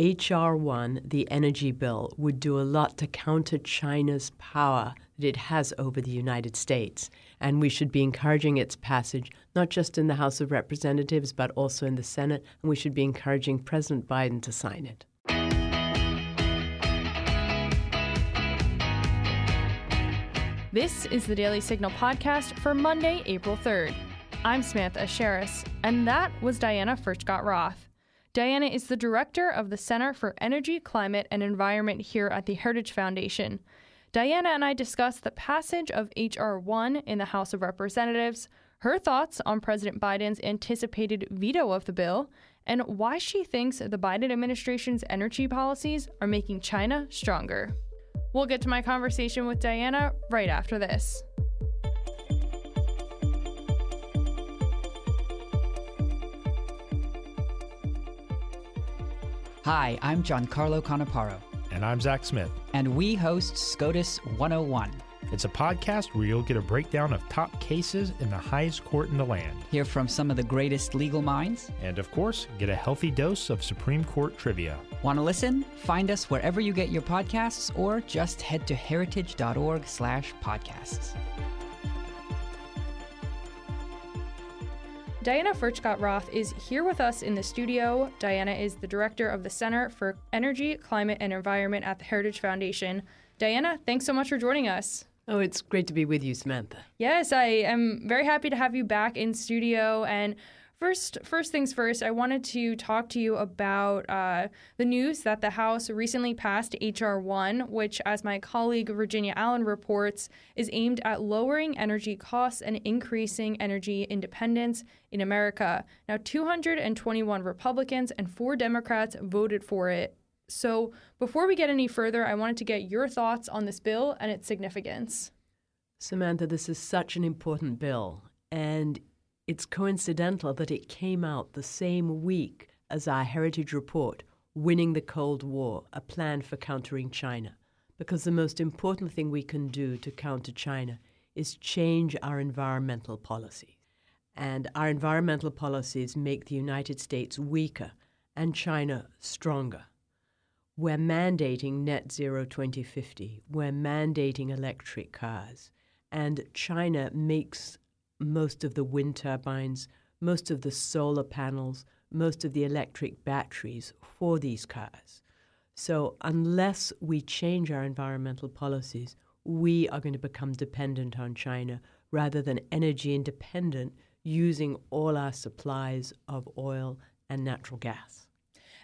H.R. 1, the energy bill, would do a lot to counter China's power that it has over the United States. And we should be encouraging its passage, not just in the House of Representatives, but also in the Senate. And we should be encouraging President Biden to sign it. This is the Daily Signal podcast for Monday, April 3rd. I'm Samantha Aschieris, and that was Diana Furchtgott Roth. Diana is the director of the Center for Energy, Climate, and Environment here at the Heritage Foundation. Diana and I discussed the passage of H.R. 1 in the House of Representatives, her thoughts on President Biden's anticipated veto of the bill, and why she thinks the Biden administration's energy policies are making China stronger. We'll get to my conversation with Diana right after this. Hi, I'm Giancarlo Canaparo. And I'm Zach Smith. And we host SCOTUS 101. It's a podcast where you'll get a breakdown of top cases in the highest court in the land. Hear from some of the greatest legal minds. And of course, get a healthy dose of Supreme Court trivia. Want to listen? Find us wherever you get your podcasts or just head to heritage.org Diana Furchtgott Roth is here with us in the studio. Diana is the director of the Center for Energy, Climate, and Environment at the Heritage Foundation. Diana, thanks so much for joining us. Oh, it's great to be with you, Samantha. Yes, I am very happy to have you back in studio. And First, first things first, I wanted to talk to you about uh, the news that the House recently passed H.R. 1, which, as my colleague Virginia Allen reports, is aimed at lowering energy costs and increasing energy independence in America. Now, 221 Republicans and four Democrats voted for it. So, before we get any further, I wanted to get your thoughts on this bill and its significance. Samantha, this is such an important bill, and it's coincidental that it came out the same week as our Heritage Report, Winning the Cold War, a plan for countering China. Because the most important thing we can do to counter China is change our environmental policy. And our environmental policies make the United States weaker and China stronger. We're mandating net zero 2050. We're mandating electric cars. And China makes most of the wind turbines, most of the solar panels, most of the electric batteries for these cars. So, unless we change our environmental policies, we are going to become dependent on China rather than energy independent using all our supplies of oil and natural gas.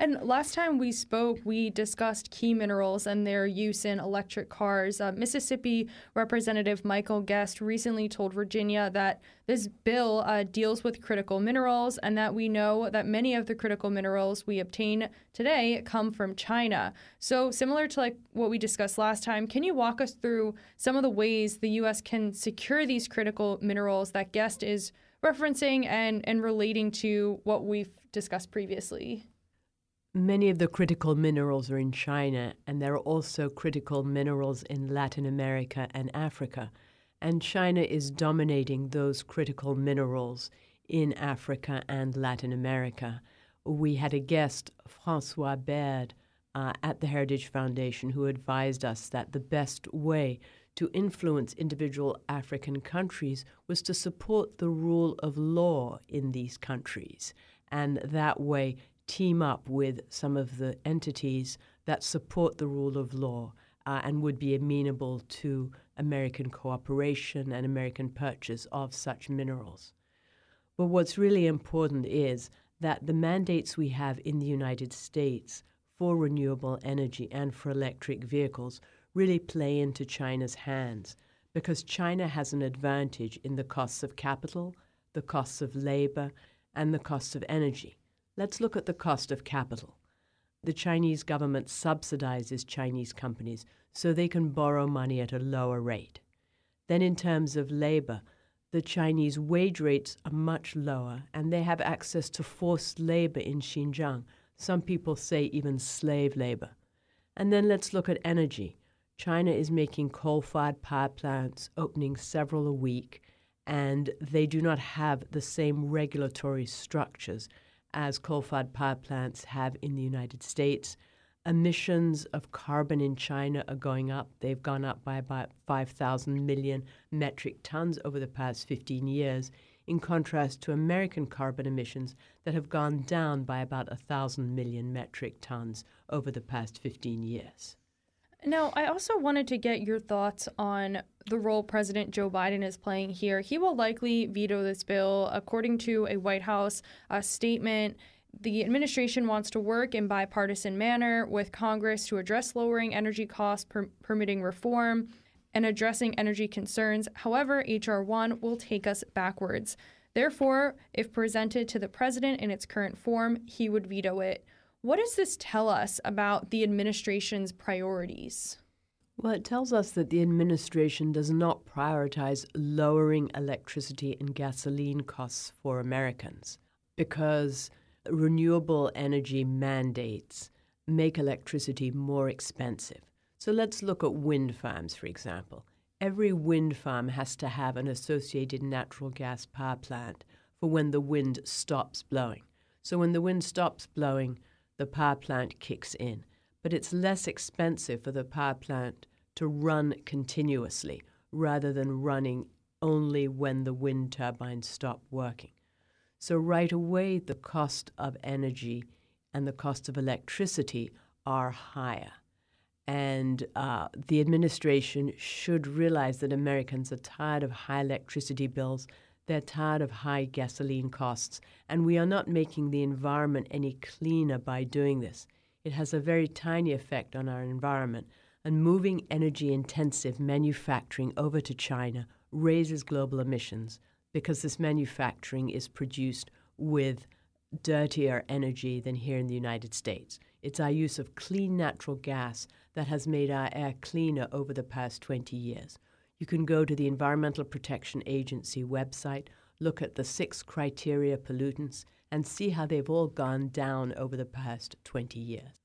And last time we spoke, we discussed key minerals and their use in electric cars. Uh, Mississippi Representative Michael Guest recently told Virginia that this bill uh, deals with critical minerals and that we know that many of the critical minerals we obtain today come from China. So, similar to like what we discussed last time, can you walk us through some of the ways the U.S. can secure these critical minerals that Guest is referencing and, and relating to what we've discussed previously? Many of the critical minerals are in China, and there are also critical minerals in Latin America and Africa. And China is dominating those critical minerals in Africa and Latin America. We had a guest, Francois Baird, uh, at the Heritage Foundation, who advised us that the best way to influence individual African countries was to support the rule of law in these countries. And that way, team up with some of the entities that support the rule of law uh, and would be amenable to American cooperation and American purchase of such minerals. But what's really important is that the mandates we have in the United States for renewable energy and for electric vehicles really play into China's hands because China has an advantage in the costs of capital, the costs of labor, and the costs of energy. Let's look at the cost of capital. The Chinese government subsidizes Chinese companies so they can borrow money at a lower rate. Then, in terms of labor, the Chinese wage rates are much lower and they have access to forced labor in Xinjiang. Some people say even slave labor. And then let's look at energy. China is making coal fired power plants, opening several a week, and they do not have the same regulatory structures as coal fired power plants have in the United States. Emissions of carbon in China are going up. They've gone up by about 5,000 million metric tons over the past 15 years, in contrast to American carbon emissions that have gone down by about 1,000 million metric tons over the past 15 years. Now, I also wanted to get your thoughts on the role President Joe Biden is playing here. He will likely veto this bill. According to a White House uh, statement, the administration wants to work in bipartisan manner with Congress to address lowering energy costs, per- permitting reform, and addressing energy concerns. However, H.R. 1 will take us backwards. Therefore, if presented to the president in its current form, he would veto it. What does this tell us about the administration's priorities? Well, it tells us that the administration does not prioritize lowering electricity and gasoline costs for Americans because renewable energy mandates make electricity more expensive. So let's look at wind farms, for example. Every wind farm has to have an associated natural gas power plant for when the wind stops blowing. So when the wind stops blowing, the power plant kicks in. But it's less expensive for the power plant to run continuously rather than running only when the wind turbines stop working. So, right away, the cost of energy and the cost of electricity are higher. And uh, the administration should realize that Americans are tired of high electricity bills they're tired of high gasoline costs, and we are not making the environment any cleaner by doing this. It has a very tiny effect on our environment, and moving energy intensive manufacturing over to China raises global emissions because this manufacturing is produced with dirtier energy than here in the United States. It's our use of clean natural gas that has made our air cleaner over the past 20 years. You can go to the Environmental Protection Agency website, look at the six criteria pollutants, and see how they've all gone down over the past 20 years.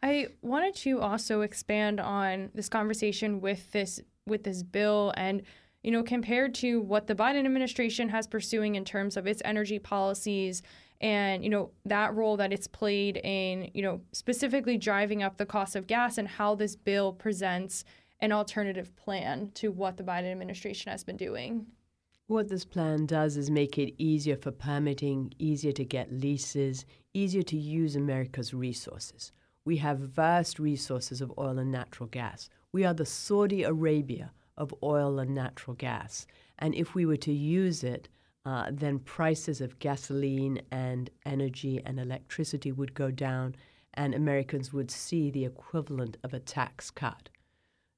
I wanted to also expand on this conversation with this with this bill and you know compared to what the Biden administration has pursuing in terms of its energy policies and you know that role that it's played in you know specifically driving up the cost of gas and how this bill presents an alternative plan to what the Biden administration has been doing. What this plan does is make it easier for permitting, easier to get leases, easier to use America's resources. We have vast resources of oil and natural gas. We are the Saudi Arabia of oil and natural gas. And if we were to use it, uh, then prices of gasoline and energy and electricity would go down, and Americans would see the equivalent of a tax cut.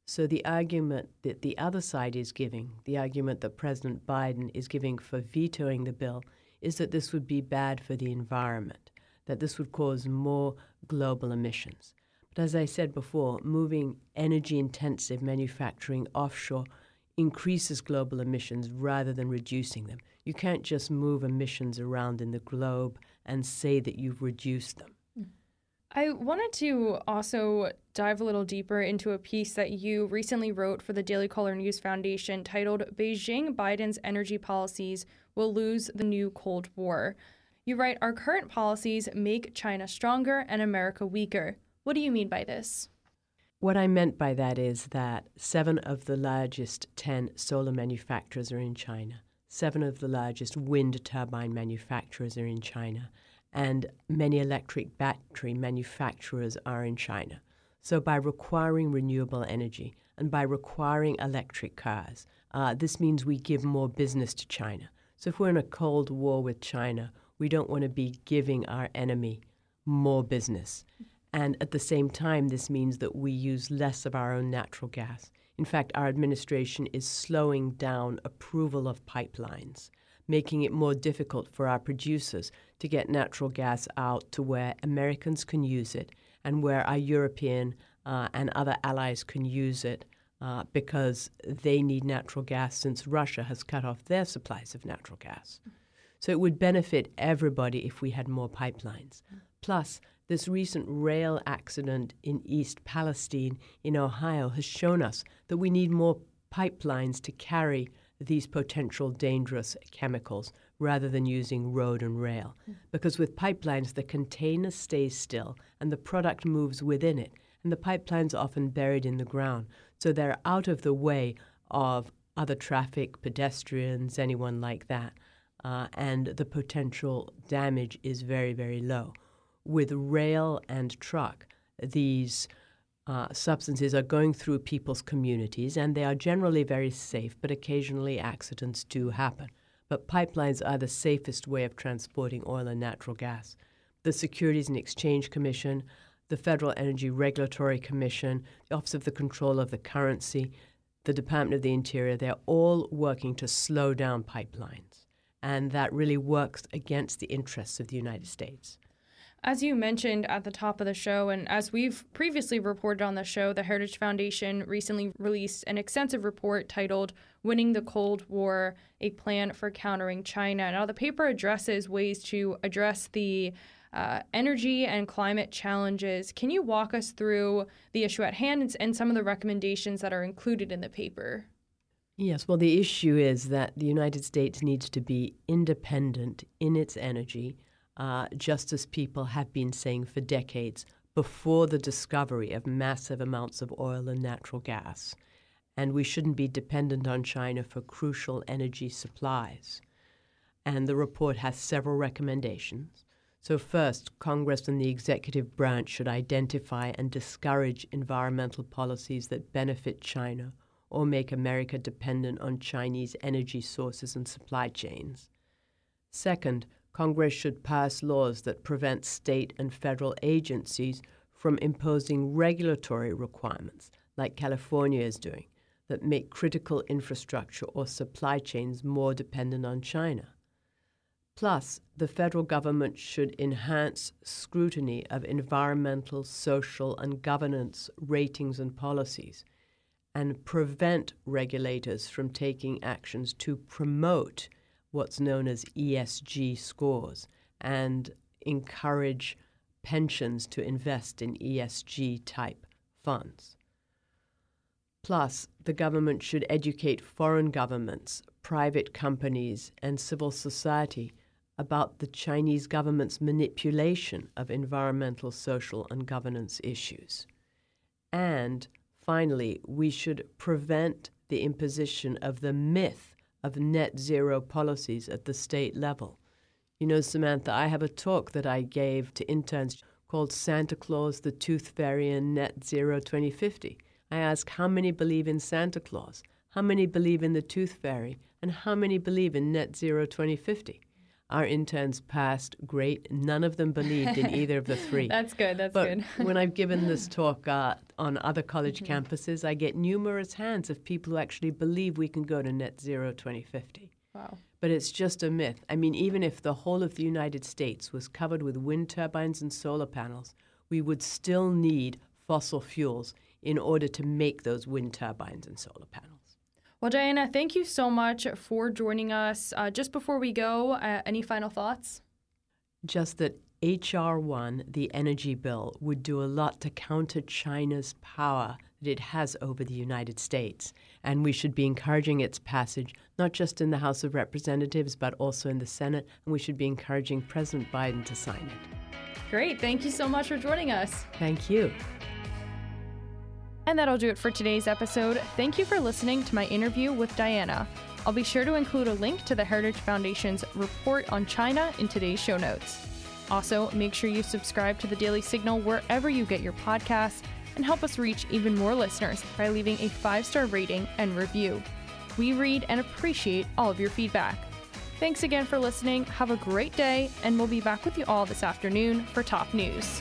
So the argument that the other side is giving, the argument that President Biden is giving for vetoing the bill, is that this would be bad for the environment, that this would cause more global emissions. But as I said before, moving energy intensive manufacturing offshore increases global emissions rather than reducing them. You can't just move emissions around in the globe and say that you've reduced them. I wanted to also dive a little deeper into a piece that you recently wrote for the Daily Caller News Foundation titled Beijing Biden's Energy Policies Will Lose the New Cold War. You write, Our current policies make China stronger and America weaker. What do you mean by this? What I meant by that is that seven of the largest 10 solar manufacturers are in China, seven of the largest wind turbine manufacturers are in China and many electric battery manufacturers are in China. So, by requiring renewable energy and by requiring electric cars, uh, this means we give more business to China. So, if we're in a Cold War with China, we don't want to be giving our enemy more business. And at the same time, this means that we use less of our own natural gas. In fact, our administration is slowing down approval of pipelines making it more difficult for our producers to get natural gas out to where Americans can use it and where our European uh, and other allies can use it uh, because they need natural gas since Russia has cut off their supplies of natural gas. So it would benefit everybody if we had more pipelines. Plus, this recent rail accident in East Palestine in Ohio has shown us that we need more pipelines to carry these potential dangerous chemicals rather than using road and rail. Because with pipelines, the container stays still and the product moves within it, and the pipelines are often buried in the ground. So they're out of the way of other traffic, pedestrians, anyone like that. Uh, and the potential damage is very, very low. With rail and truck, these uh, substances are going through people's communities and they are generally very safe, but occasionally accidents do happen. But pipelines are the safest way of transporting oil and natural gas. The Securities and Exchange Commission, the Federal Energy Regulatory Commission, the Office of the Control of the Currency, the Department of the Interior, they're all working to slow down pipelines. And that really works against the interests of the United States. As you mentioned at the top of the show, and as we've previously reported on the show, the Heritage Foundation recently released an extensive report titled Winning the Cold War A Plan for Countering China. Now, the paper addresses ways to address the uh, energy and climate challenges. Can you walk us through the issue at hand and, and some of the recommendations that are included in the paper? Yes, well, the issue is that the United States needs to be independent in its energy uh, just as people have been saying for decades before the discovery of massive amounts of oil and natural gas. And we shouldn't be dependent on China for crucial energy supplies. And the report has several recommendations. So, first, Congress and the executive branch should identify and discourage environmental policies that benefit China or make America dependent on Chinese energy sources and supply chains. Second, Congress should pass laws that prevent state and federal agencies from imposing regulatory requirements, like California is doing, that make critical infrastructure or supply chains more dependent on China. Plus, the federal government should enhance scrutiny of environmental, social, and governance ratings and policies and prevent regulators from taking actions to promote what's known as ESG scores and encourage pensions to invest in ESG type funds. Plus, the government should educate foreign governments, private companies, and civil society about the Chinese government's manipulation of environmental, social, and governance issues. And finally, we should prevent the imposition of the myth of net zero policies at the state level. You know, Samantha, I have a talk that I gave to interns called Santa Claus, the Tooth Fairy, and Net Zero 2050. I ask how many believe in Santa Claus, how many believe in the Tooth Fairy, and how many believe in Net Zero 2050. Our interns passed great. None of them believed in either of the three. That's good. That's but good. when I've given this talk uh, on other college mm-hmm. campuses, I get numerous hands of people who actually believe we can go to net zero 2050. Wow. But it's just a myth. I mean, even if the whole of the United States was covered with wind turbines and solar panels, we would still need fossil fuels in order to make those wind turbines and solar panels. Well, Diana, thank you so much for joining us. Uh, just before we go, uh, any final thoughts? Just that H.R. 1, the energy bill, would do a lot to counter China's power that it has over the United States. And we should be encouraging its passage, not just in the House of Representatives, but also in the Senate. And we should be encouraging President Biden to sign it. Great. Thank you so much for joining us. Thank you. And that'll do it for today's episode. Thank you for listening to my interview with Diana. I'll be sure to include a link to the Heritage Foundation's report on China in today's show notes. Also, make sure you subscribe to the Daily Signal wherever you get your podcasts and help us reach even more listeners by leaving a five star rating and review. We read and appreciate all of your feedback. Thanks again for listening. Have a great day, and we'll be back with you all this afternoon for top news.